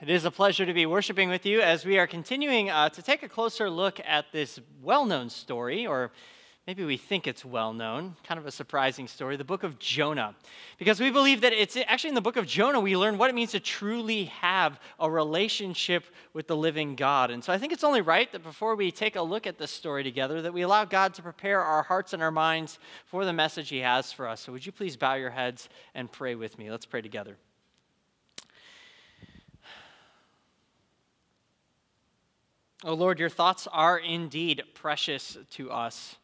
It is a pleasure to be worshiping with you as we are continuing uh, to take a closer look at this well known story, or maybe we think it's well known, kind of a surprising story, the book of Jonah. Because we believe that it's actually in the book of Jonah we learn what it means to truly have a relationship with the living God. And so I think it's only right that before we take a look at this story together, that we allow God to prepare our hearts and our minds for the message He has for us. So would you please bow your heads and pray with me? Let's pray together. Oh Lord, your thoughts are indeed precious to us.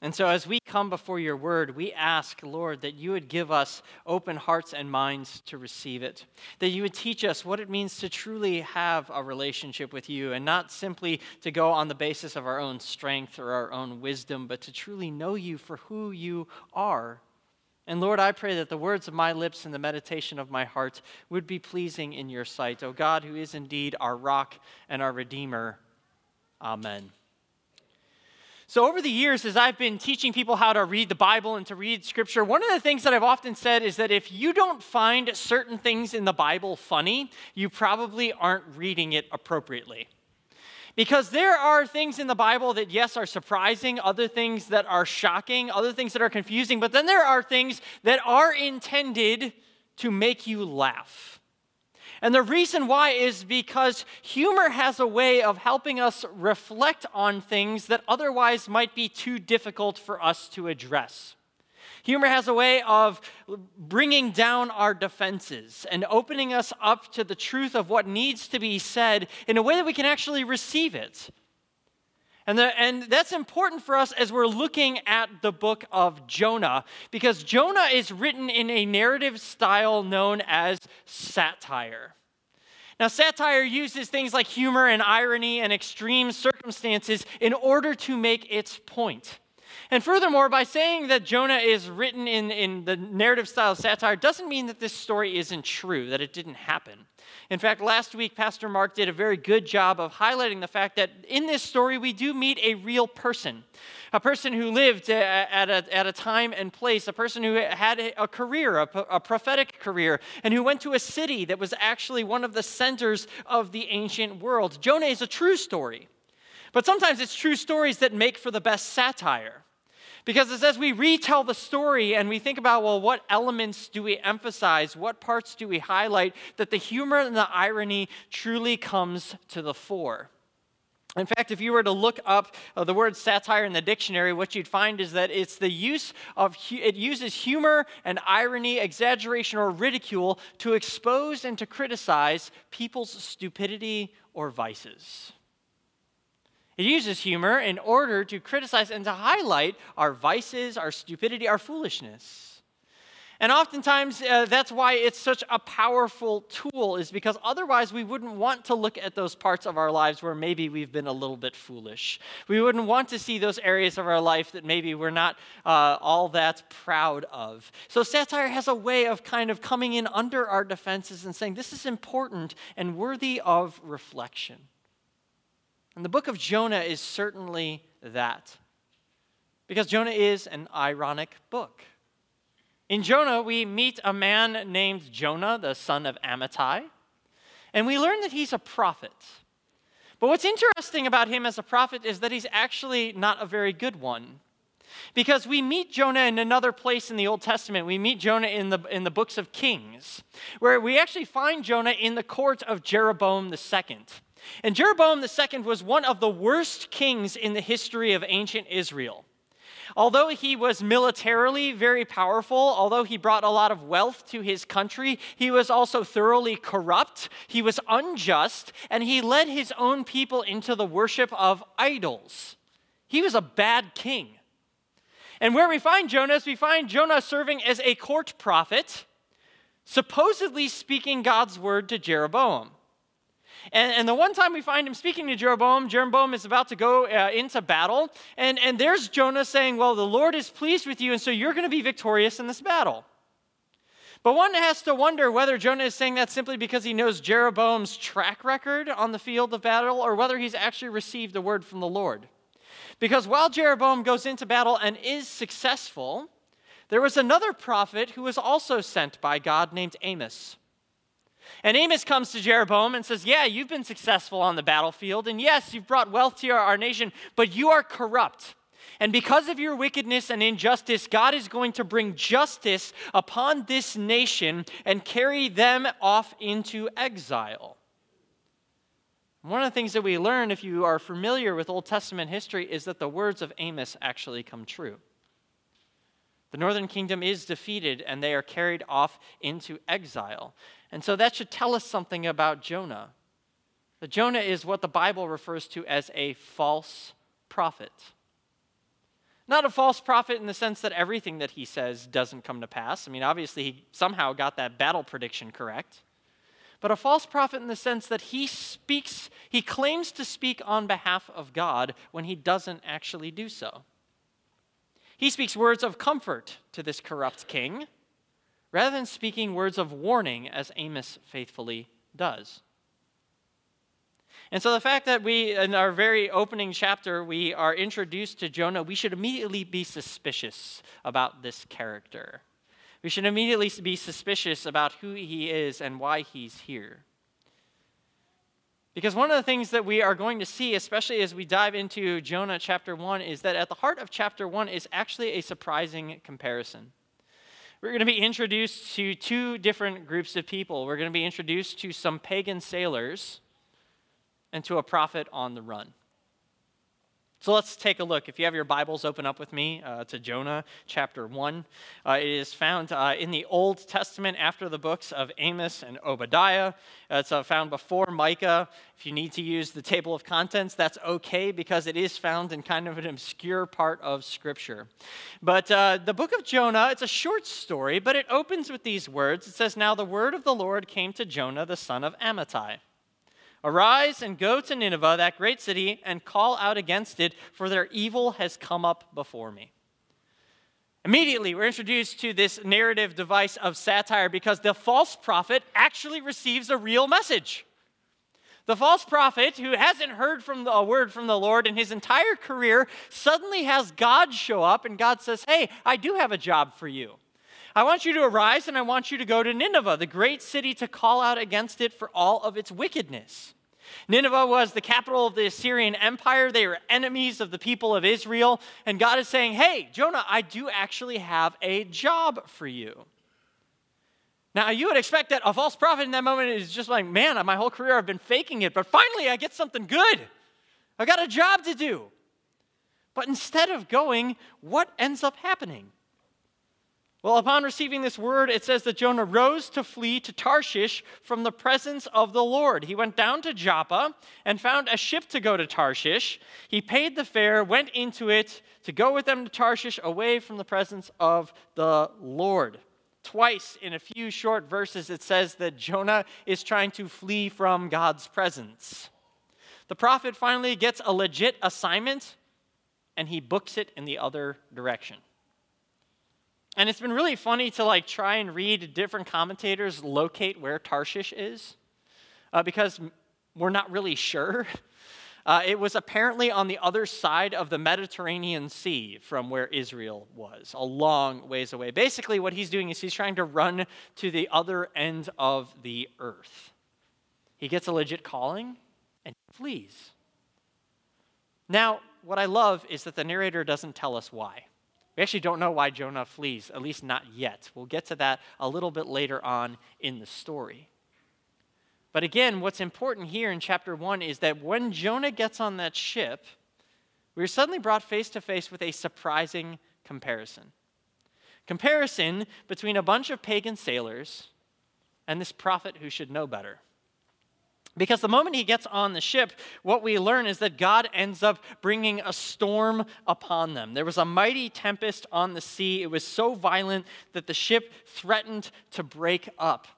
And so, as we come before your word, we ask, Lord, that you would give us open hearts and minds to receive it. That you would teach us what it means to truly have a relationship with you and not simply to go on the basis of our own strength or our own wisdom, but to truly know you for who you are. And Lord, I pray that the words of my lips and the meditation of my heart would be pleasing in your sight. O God, who is indeed our rock and our redeemer. Amen. So, over the years, as I've been teaching people how to read the Bible and to read Scripture, one of the things that I've often said is that if you don't find certain things in the Bible funny, you probably aren't reading it appropriately. Because there are things in the Bible that, yes, are surprising, other things that are shocking, other things that are confusing, but then there are things that are intended to make you laugh. And the reason why is because humor has a way of helping us reflect on things that otherwise might be too difficult for us to address. Humor has a way of bringing down our defenses and opening us up to the truth of what needs to be said in a way that we can actually receive it. And, the, and that's important for us as we're looking at the book of Jonah, because Jonah is written in a narrative style known as satire. Now, satire uses things like humor and irony and extreme circumstances in order to make its point. And furthermore, by saying that Jonah is written in, in the narrative style of satire doesn't mean that this story isn't true, that it didn't happen. In fact, last week, Pastor Mark did a very good job of highlighting the fact that in this story, we do meet a real person. A person who lived uh, at a, at a time and place, a person who had a career, a, a prophetic career, and who went to a city that was actually one of the centers of the ancient world. Jonah is a true story. But sometimes it's true stories that make for the best satire. Because as we retell the story and we think about, well, what elements do we emphasize? What parts do we highlight? That the humor and the irony truly comes to the fore. In fact, if you were to look up uh, the word satire in the dictionary, what you'd find is that it's the use of, it uses humor and irony, exaggeration, or ridicule to expose and to criticize people's stupidity or vices. It uses humor in order to criticize and to highlight our vices, our stupidity, our foolishness. And oftentimes, uh, that's why it's such a powerful tool, is because otherwise we wouldn't want to look at those parts of our lives where maybe we've been a little bit foolish. We wouldn't want to see those areas of our life that maybe we're not uh, all that proud of. So, satire has a way of kind of coming in under our defenses and saying, this is important and worthy of reflection. And the book of Jonah is certainly that. Because Jonah is an ironic book. In Jonah, we meet a man named Jonah, the son of Amittai, and we learn that he's a prophet. But what's interesting about him as a prophet is that he's actually not a very good one. Because we meet Jonah in another place in the Old Testament. We meet Jonah in the, in the books of Kings, where we actually find Jonah in the court of Jeroboam II. And Jeroboam II was one of the worst kings in the history of ancient Israel. Although he was militarily very powerful, although he brought a lot of wealth to his country, he was also thoroughly corrupt, he was unjust, and he led his own people into the worship of idols. He was a bad king. And where we find Jonah we find Jonah serving as a court prophet, supposedly speaking God's word to Jeroboam. And, and, the one time we find him speaking to Jeroboam, Jeroboam is about to go uh, into battle. And, and there's Jonah saying, Well, the Lord is pleased with you, and so you're going to be victorious in this battle. But one has to wonder whether Jonah is saying that simply because he knows Jeroboam's track record on the field of battle, or whether he's actually received a word from the Lord. Because while Jeroboam goes into battle and is successful, there was another prophet who was also sent by God named Amos. And Amos comes to Jeroboam and says, Yeah, you've been successful on the battlefield, and yes, you've brought wealth to our, nation, but you are corrupt. And because of your wickedness and injustice, God is going to bring justice upon this nation and carry them off into exile. One of the things that we learn, if you are familiar with Old Testament history, is that the words of Amos actually come true. The northern kingdom is defeated and they are carried off into exile. And so that should tell us something about Jonah. That Jonah is what the Bible refers to as a false prophet. Not a false prophet in the sense that everything that he says doesn't come to pass. I mean, obviously, he somehow got that battle prediction correct. But a false prophet in the sense that he speaks, he claims to speak on behalf of God when he doesn't actually do so. He speaks words of comfort to this corrupt king rather than speaking words of warning as Amos faithfully does. And so the fact that we, in our very opening chapter, we are introduced to Jonah, we should immediately be suspicious about this character. We should immediately be suspicious about who he is and why he's here. Because one of the things that we are going to see, especially as we dive into Jonah chapter 1, is that at the heart of chapter 1 is actually a surprising comparison. We're going to be introduced to two different groups of people. We're going to be introduced to some pagan sailors and to a prophet on the run. So let's take a look. If you have your Bibles, open up with me uh, to Jonah chapter 1. Uh, it is found uh, in the Old Testament after the books of Amos and Obadiah. Uh, it's uh, found before Micah. If you need to use the table of contents, that's okay because it is found in kind of an obscure part of Scripture. But uh, the book of Jonah, it's a short story, but it opens with these words. It says, Now the word of the Lord came to Jonah, the son of Amittai. Arise and go to Nineveh, that great city, and call out against it, for their evil has come up before me. Immediately, we're introduced to this narrative device of satire because the false prophet actually receives a real message. The false prophet, who hasn't heard from the, a word from the Lord in his entire career, suddenly has God show up, and God says, Hey, I do have a job for you. I want you to arise and I want you to go to Nineveh, the great city, to call out against it for all of its wickedness. Nineveh was the capital of the Assyrian Empire. They were enemies of the people of Israel. And God is saying, Hey, Jonah, I do actually have a job for you. Now, you would expect that a false prophet in that moment is just like, Man, my whole career I've been faking it, but finally I get something good. I've got a job to do. But instead of going, what ends up happening? Well, upon receiving this word, it says that Jonah rose to flee to Tarshish from the presence of the Lord. He went down to Joppa and found a ship to go to Tarshish. He paid the fare, went into it to go with them to Tarshish away from the presence of the Lord. Twice in a few short verses, it says that Jonah is trying to flee from God's presence. The prophet finally gets a legit assignment and he books it in the other direction. And it's been really funny to like try and read different commentators locate where Tarshish is uh, because we're not really sure. Uh, it was apparently on the other side of the Mediterranean Sea from where Israel was, a long ways away. Basically, what he's doing is he's trying to run to the other end of the earth. He gets a legit calling and flees. Now, what I love is that the narrator doesn't tell us why. We actually don't know why Jonah flees, at least not yet. We'll get to that a little bit later on in the story. But again, what's important here in chapter 1 is that when Jonah gets on that ship, we're suddenly brought face to face with a surprising comparison. Comparison between a bunch of pagan sailors and this prophet who should know better. Because the moment he gets on the ship, what we learn is that God ends up bringing a storm upon them. There was a mighty tempest on the sea. It was so violent that the ship threatened to break up.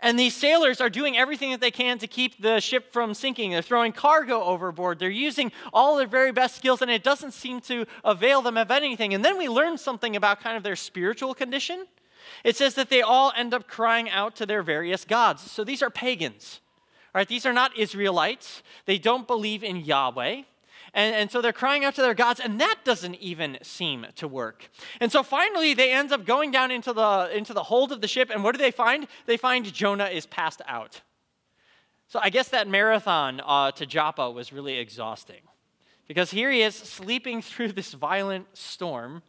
And these sailors are doing everything that they can to keep the ship from sinking. They're throwing cargo overboard. They're using all their very best skills, and it doesn't seem to avail them of anything. And then we learn something about kind of their spiritual condition. It says that they all end up crying out to their various gods. So these are pagans. Right? These are not Israelites. They don't believe in Yahweh. And, and so they're crying out to their gods, and that doesn't even seem to work. And so finally, they end up going down into the, into the hold of the ship, and what do they find? They find Jonah is passed out. So I guess that marathon uh, to Joppa was really exhausting. Because here he is sleeping through this violent storm,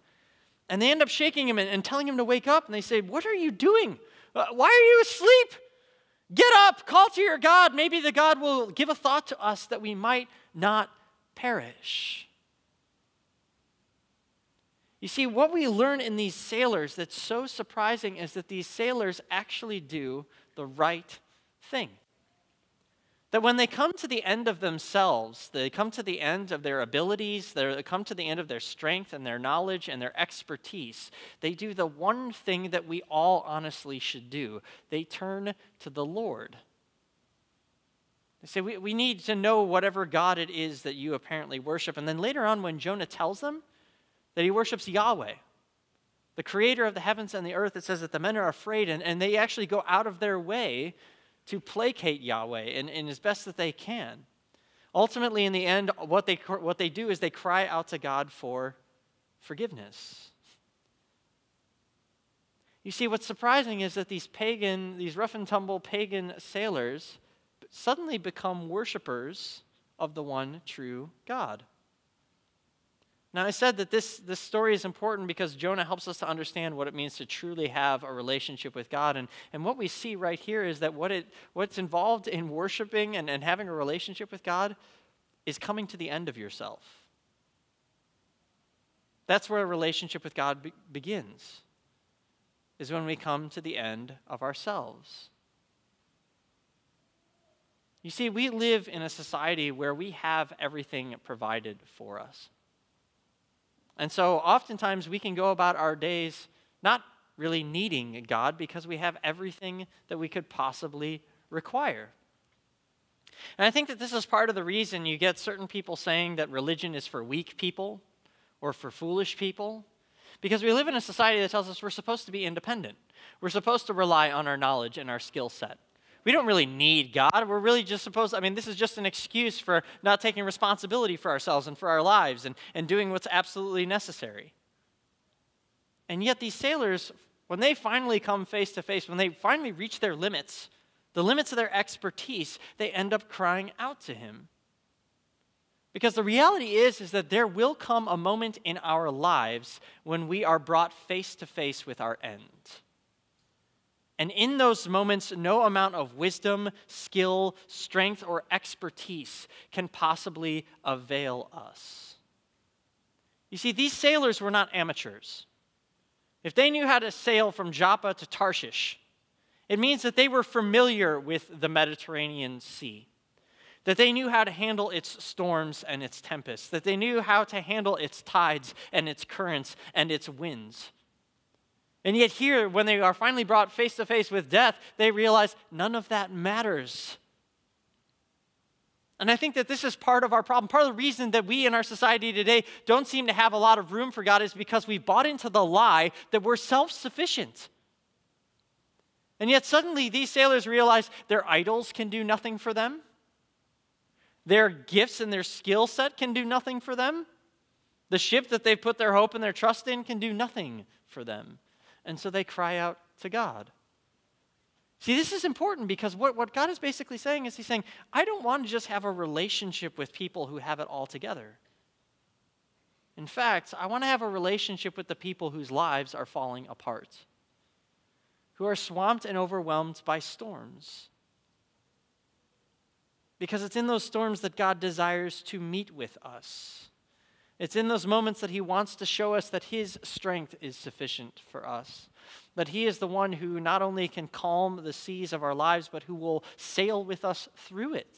and they end up shaking him and, and telling him to wake up, and they say, What are you doing? Uh, why are you asleep? Get up, call to your God. Maybe the God will give a thought to us that we might not perish. You see, what we learn in these sailors that's so surprising is that these sailors actually do the right thing. That when they come to the end of themselves, they come to the end of their abilities, they come to the end of their strength and their knowledge and their expertise, they do the one thing that we all honestly should do they turn to the Lord. They say, we, we need to know whatever God it is that you apparently worship. And then later on, when Jonah tells them that he worships Yahweh, the creator of the heavens and the earth, it says that the men are afraid and, and they actually go out of their way to placate Yahweh and, as best that they can. Ultimately, in the end, what they, what they do is they cry out to God for forgiveness. You see, what's surprising is that these pagan, these rough and tumble pagan sailors, suddenly become worshipers of the one true God. Now, I said that this, this story is important because Jonah helps us to understand what it means to truly have a relationship with God. And, and what we see right here is that what it, what's involved in worshiping and, and having a relationship with God is coming to the end of yourself. That's where a relationship with God be- begins, is when we come to the end of ourselves. You see, we live in a society where we have everything provided for us. And so oftentimes we can go about our days not really needing God because we have everything that we could possibly require. And I think that this is part of the reason you get certain people saying that religion is for weak people or for foolish people. Because we live in a society that tells us we're supposed to be independent. We're supposed to rely on our knowledge and our skill set we don't really need God. We're really just supposed, I mean, this is just an excuse for not taking responsibility for ourselves and for our lives and, and doing what's absolutely necessary. And yet, these sailors, when they finally come face to face, when they finally reach their limits, the limits of their expertise, they end up crying out to him. Because the reality is, is that there will come a moment in our lives when we are brought face to face with our end. And in those moments, no amount of wisdom, skill, strength, or expertise can possibly avail us. You see, these sailors were not amateurs. If they knew how to sail from Joppa to Tarshish, it means that they were familiar with the Mediterranean Sea, that they knew how to handle its storms and its tempests, that they knew how to handle its tides and its currents and its winds. And yet, here, when they are finally brought face to face with death, they realize none of that matters. And I think that this is part of our problem. Part of the reason that we in our society today don't seem to have a lot of room for God is because we bought into the lie that we're self sufficient. And yet, suddenly, these sailors realize their idols can do nothing for them, their gifts and their skill set can do nothing for them, the ship that they've put their hope and their trust in can do nothing for them and so they cry out to God. See, this is important because what, what God is basically saying is He's saying, I don't want to just have a relationship with people who have it all together. In fact, I want to have a relationship with the people whose lives are falling apart, who are swamped and overwhelmed by storms. Because it's in those storms that God desires to meet with us. It's in those moments that He wants to show us that His strength is sufficient for us. That He is the one who not only can calm the seas of our lives, but who will sail with us through it.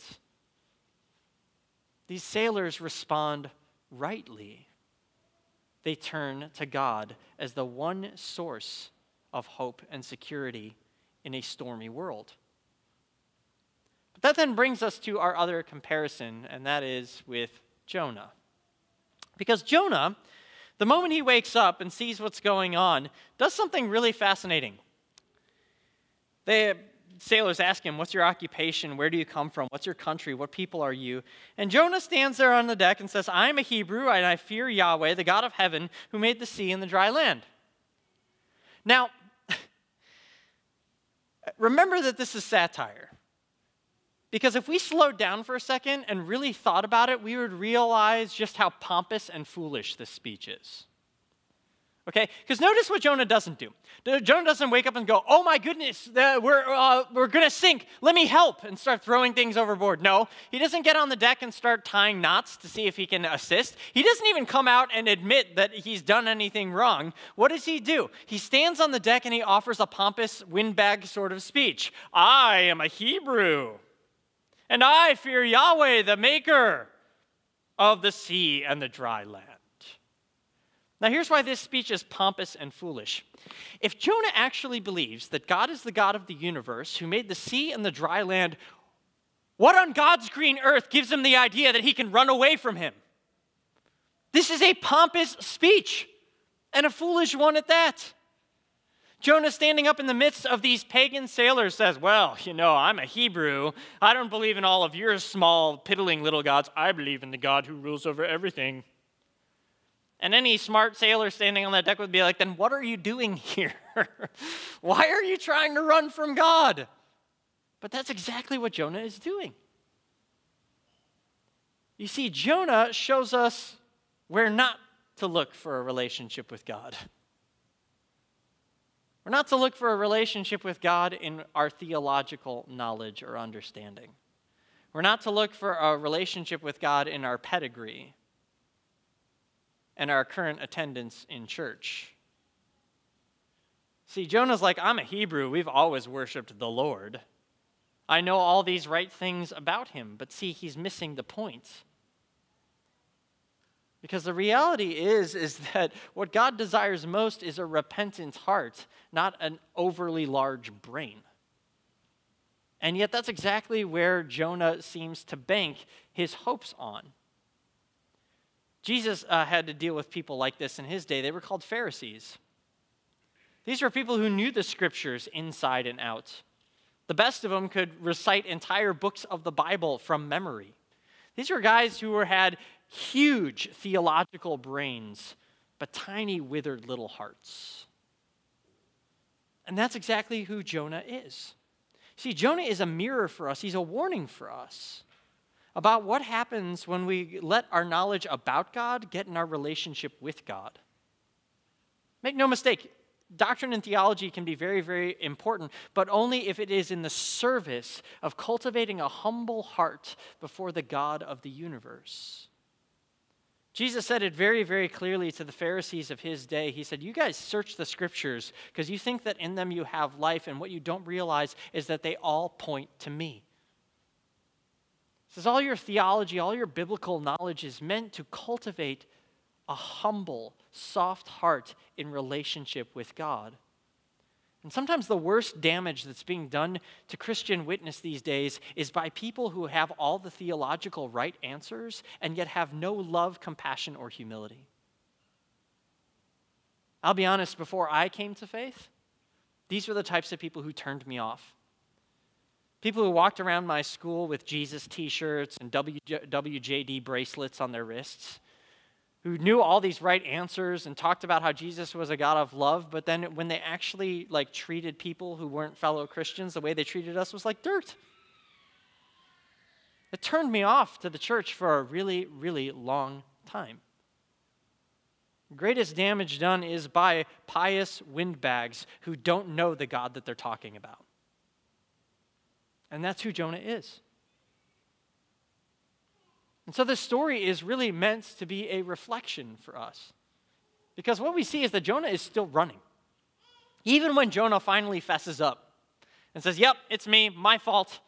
These sailors respond rightly. They turn to God as the one source of hope and security in a stormy world. But that then brings us to our other comparison, and that is with Jonah. Because Jonah, the moment he wakes up and sees what's going on, does something really fascinating. The sailors ask him, What's your occupation? Where do you come from? What's your country? What people are you? And Jonah stands there on the deck and says, I'm a Hebrew and I fear Yahweh, the God of heaven, who made the sea and the dry land. Now, remember that this is satire. Because if we slowed down for a second and really thought about it, we would realize just how pompous and foolish this speech is. Okay? Because notice what Jonah doesn't do. Jonah doesn't wake up and go, oh my goodness, we're, uh, we're going to sink. Let me help, and start throwing things overboard. No, he doesn't get on the deck and start tying knots to see if he can assist. He doesn't even come out and admit that he's done anything wrong. What does he do? He stands on the deck and he offers a pompous windbag sort of speech I am a Hebrew, and I fear Yahweh, the maker of the sea and the dry land. Now, here's why this speech is pompous and foolish. If Jonah actually believes that God is the God of the universe who made the sea and the dry land, what on God's green earth gives him the idea that he can run away from him? This is a pompous speech, and a foolish one at that. Jonah, standing up in the midst of these pagan sailors, says, Well, you know, I'm a Hebrew. I don't believe in all of your small, piddling little gods. I believe in the God who rules over everything. And any smart sailor standing on that deck would be like, then what are you doing here? Why are you trying to run from God? But that's exactly what Jonah is doing. You see, Jonah shows us where not to look for a relationship with God. We're not to look for a relationship with God in our theological knowledge or understanding. We're not to look for a relationship with God in our pedigree and our current attendance in church. See, Jonah's like, I'm a Hebrew. We've always worshiped the Lord. I know all these right things about him, but see, he's missing the point. Because the reality is, is that what God desires most is a repentant heart, not an overly large brain. And yet, that's exactly where Jonah seems to bank his hopes on. Jesus uh, had to deal with people like this in his day. They were called Pharisees. These were people who knew the scriptures inside and out. The best of them could recite entire books of the Bible from memory. These were guys who were, had huge theological brains, but tiny, withered little hearts. And that's exactly who Jonah is. See, Jonah is a mirror for us, he's a warning for us about what happens when we let our knowledge about God get in our relationship with God. Make no mistake, doctrine and theology can be very, very important, but only if it is in the service of cultivating a humble heart before the God of the universe. Jesus said it very, very clearly to the Pharisees of his day. He said, You guys search the scriptures because you think that in them you have life, and what you don't realize is that they all point to me He says all your theology, all your biblical knowledge is meant to cultivate a humble, soft heart in relationship with God. And sometimes the worst damage that's being done to Christian witness these days is by people who have all the theological right answers and yet have no love, compassion, or humility. I'll be honest, before I came to faith, these were the types of people who turned me off. People who walked around my school with Jesus t shirts and WWJD bracelets on their wrists, who knew all these right answers and talked about how Jesus was a God of love, but then when they actually like treated people who weren't fellow Christians, the way they treated us was like dirt. It turned me off to the church for a really, really long time. greatest damage done is by pious windbags who don't know the God that they're talking about. And that's who Jonah is. And so this story is really meant to be a reflection for us. Because what we see is that Jonah is still running. Even when Jonah finally fesses up and says, Yep, it's me, my fault.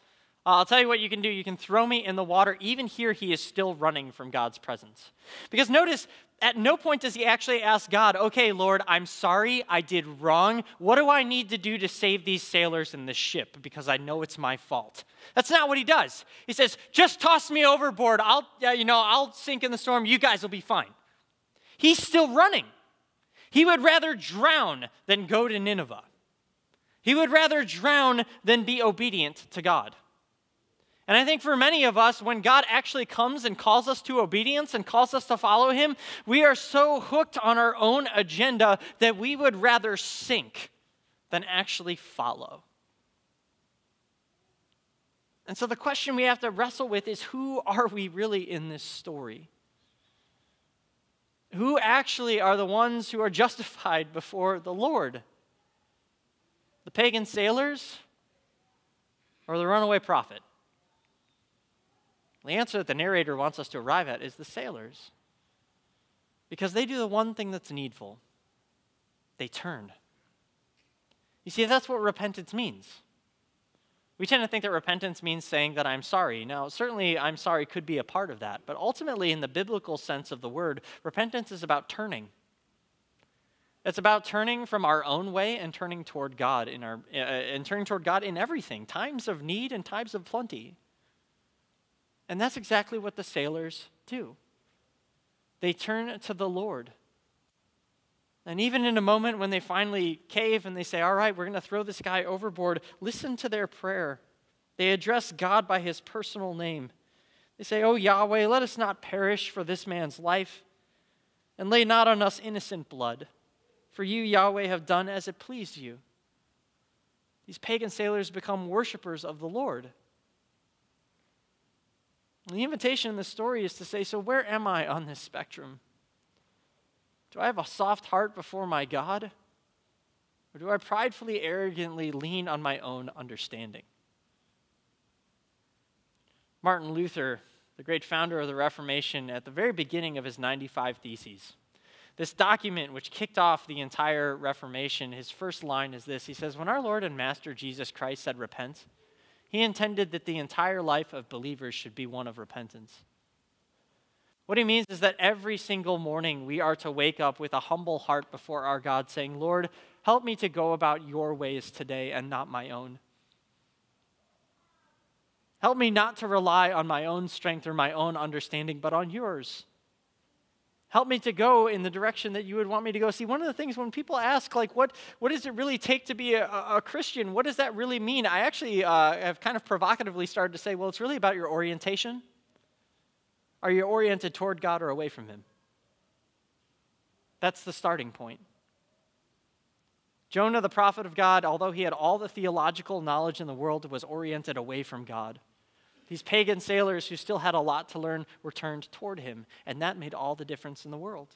Uh, I'll tell you what you can do. You can throw me in the water. Even here, he is still running from God's presence. Because notice, at no point does he actually ask God, okay, Lord, I'm sorry, I did wrong. What do I need to do to save these sailors in this ship? Because I know it's my fault. That's not what he does. He says, just toss me overboard. I'll, you know, I'll sink in the storm. You guys will be fine. He's still running. He would rather drown than go to Nineveh. He would rather drown than be obedient to God. And I think for many of us, when God actually comes and calls us to obedience and calls us to follow Him, we are so hooked on our own agenda that we would rather sink than actually follow. And so the question we have to wrestle with is who are we really in this story? Who actually are the ones who are justified before the Lord? The pagan sailors or the runaway prophet? The answer that the narrator wants us to arrive at is the sailors. Because they do the one thing that's needful they turn. You see, that's what repentance means. We tend to think that repentance means saying that I'm sorry. Now, certainly, I'm sorry could be a part of that, but ultimately, in the biblical sense of the word, repentance is about turning. It's about turning from our own way and turning toward God in our uh, and turning toward God in everything, times of need and times of plenty. And that's exactly what the sailors do. They turn to the Lord. And even in a moment when they finally cave and they say, All right, we're going to throw this guy overboard, listen to their prayer. They address God by his personal name. They say, Oh Yahweh, let us not perish for this man's life, and lay not on us innocent blood. For you, Yahweh, have done as it pleased you. These pagan sailors become worshipers of the Lord. And the invitation in the story is to say, So where am I on this spectrum? Do I have a soft heart before my God? Or do I pridefully, arrogantly lean on my own understanding? Martin Luther, the great founder of the Reformation, at the very beginning of his 95 Theses, this document which kicked off the entire Reformation, his first line is this He says, When our Lord and Master Jesus Christ said, Repent, he intended that the entire life of believers should be one of repentance. What he means is that every single morning we are to wake up with a humble heart before our God, saying, Lord, help me to go about your ways today and not my own. Help me not to rely on my own strength or my own understanding, but on yours. Help me to go in the direction that you would want me to go. See, one of the things when people ask, like, what, what does it really take to be a, a Christian? What does that really mean? I actually uh, have kind of provocatively started to say, well, it's really about your orientation. Are you oriented toward God or away from Him? That's the starting point. Jonah, the prophet of God, although he had all the theological knowledge in the world, was oriented away from God. These pagan sailors who still had a lot to learn were turned toward him, and that made all the difference in the world.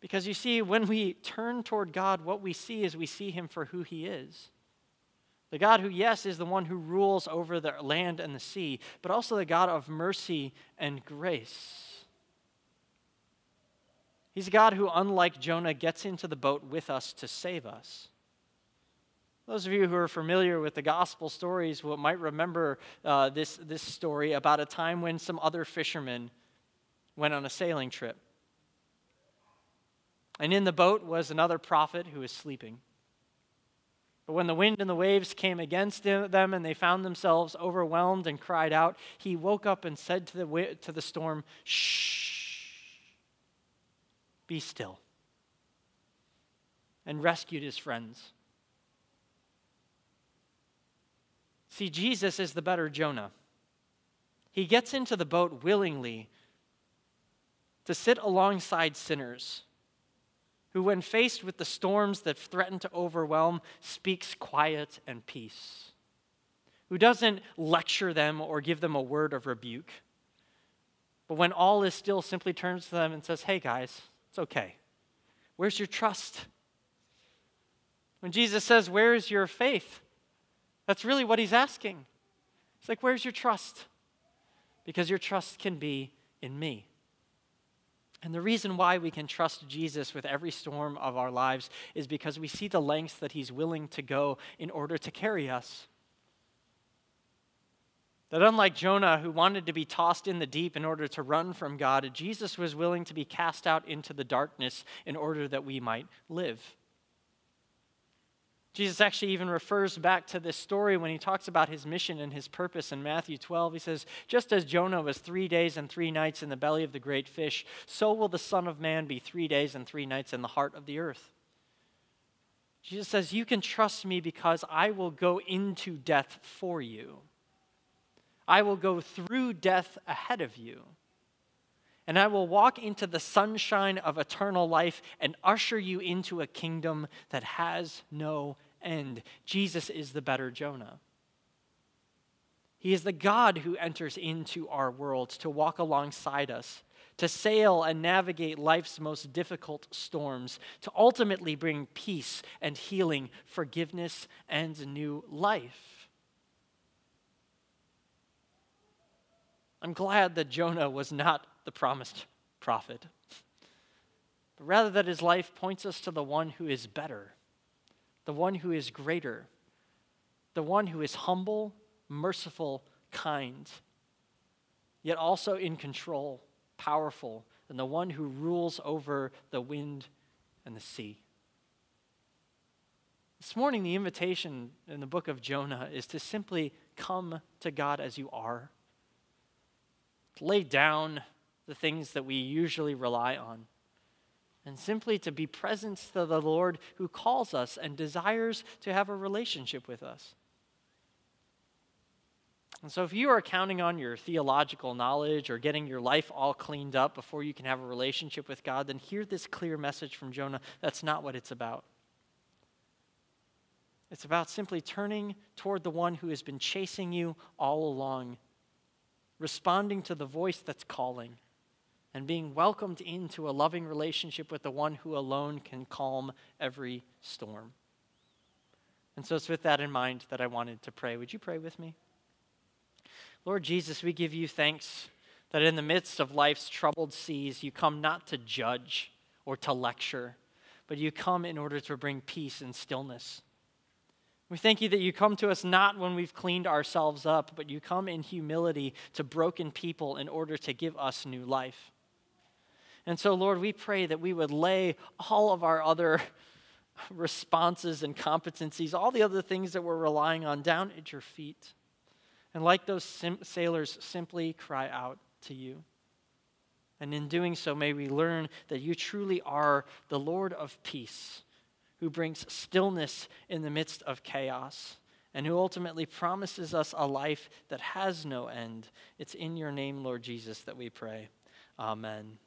Because you see, when we turn toward God, what we see is we see him for who he is. The God who, yes, is the one who rules over the land and the sea, but also the God of mercy and grace. He's a God who, unlike Jonah, gets into the boat with us to save us. Those of you who are familiar with the gospel stories will, might remember uh, this, this story about a time when some other fishermen went on a sailing trip. And in the boat was another prophet who was sleeping. But when the wind and the waves came against them and they found themselves overwhelmed and cried out, he woke up and said to the, to the storm, Shh, be still, and rescued his friends. See, Jesus is the better Jonah. He gets into the boat willingly to sit alongside sinners who, when faced with the storms that threaten to overwhelm, speaks quiet and peace, who doesn't lecture them or give them a word of rebuke, but when all is still, simply turns to them and says, Hey guys, it's okay. Where's your trust? When Jesus says, Where's your faith? That's really what he's asking. It's like, Where's your trust? Because your trust can be in me. And the reason why we can trust Jesus with every storm of our lives is because we see the lengths that he's willing to go in order to carry us. That unlike Jonah, who wanted to be tossed in the deep in order to run from God, Jesus was willing to be cast out into the darkness in order that we might live. Jesus actually even refers back to this story when he talks about his mission and his purpose in Matthew 12. He says, Just as Jonah was three days and three nights in the belly of the great fish, so will the Son of Man be three days and three nights in the heart of the earth. Jesus says, You can trust me because I will go into death for you. I will go through death ahead of you. And I will walk into the sunshine of eternal life and usher you into a kingdom that has no end. Jesus is the better Jonah. He is the God who enters into our world to walk alongside us, to sail and navigate life's most difficult storms, to ultimately bring peace and healing, forgiveness and new life. I'm glad that Jonah was not the promised prophet, but rather that his life points us to the one who is better, the one who is greater, the one who is humble merciful, kind, yet also in control, powerful, and the one who rules over the wind and the sea. This morning, the invitation in the book of Jonah is to simply come to God as you are, to lay down the things that we usually rely on, and simply to be present to the Lord who calls us and desires to have a relationship with us. And so, if you are counting on your theological knowledge or getting your life all cleaned up before you can have a relationship with God, then hear this clear message from Jonah. That's not what it's about. It's about simply turning toward the one who has been chasing you all along, responding to the voice that's calling, and being welcomed into a loving relationship with the one who alone can calm every storm. And so it's with that in mind that I wanted to pray. Would you pray with me? Lord Jesus, we give you thanks that in the midst of life's troubled seas, you come not to judge or to lecture, but you come in order to bring peace and stillness. We thank you that you come to us not when we've cleaned ourselves up, but you come in humility to broken people in order to give us new life. And so, Lord, we pray that we would lay all of our other responses and competencies, all the other things that we're relying on, down at your feet. And like those sim- sailors, simply cry out to you. And in doing so, may we learn that you truly are the Lord of peace, who brings stillness in the midst of chaos, and who ultimately promises us a life that has no end. It's in your name, Lord Jesus, that we pray. Amen.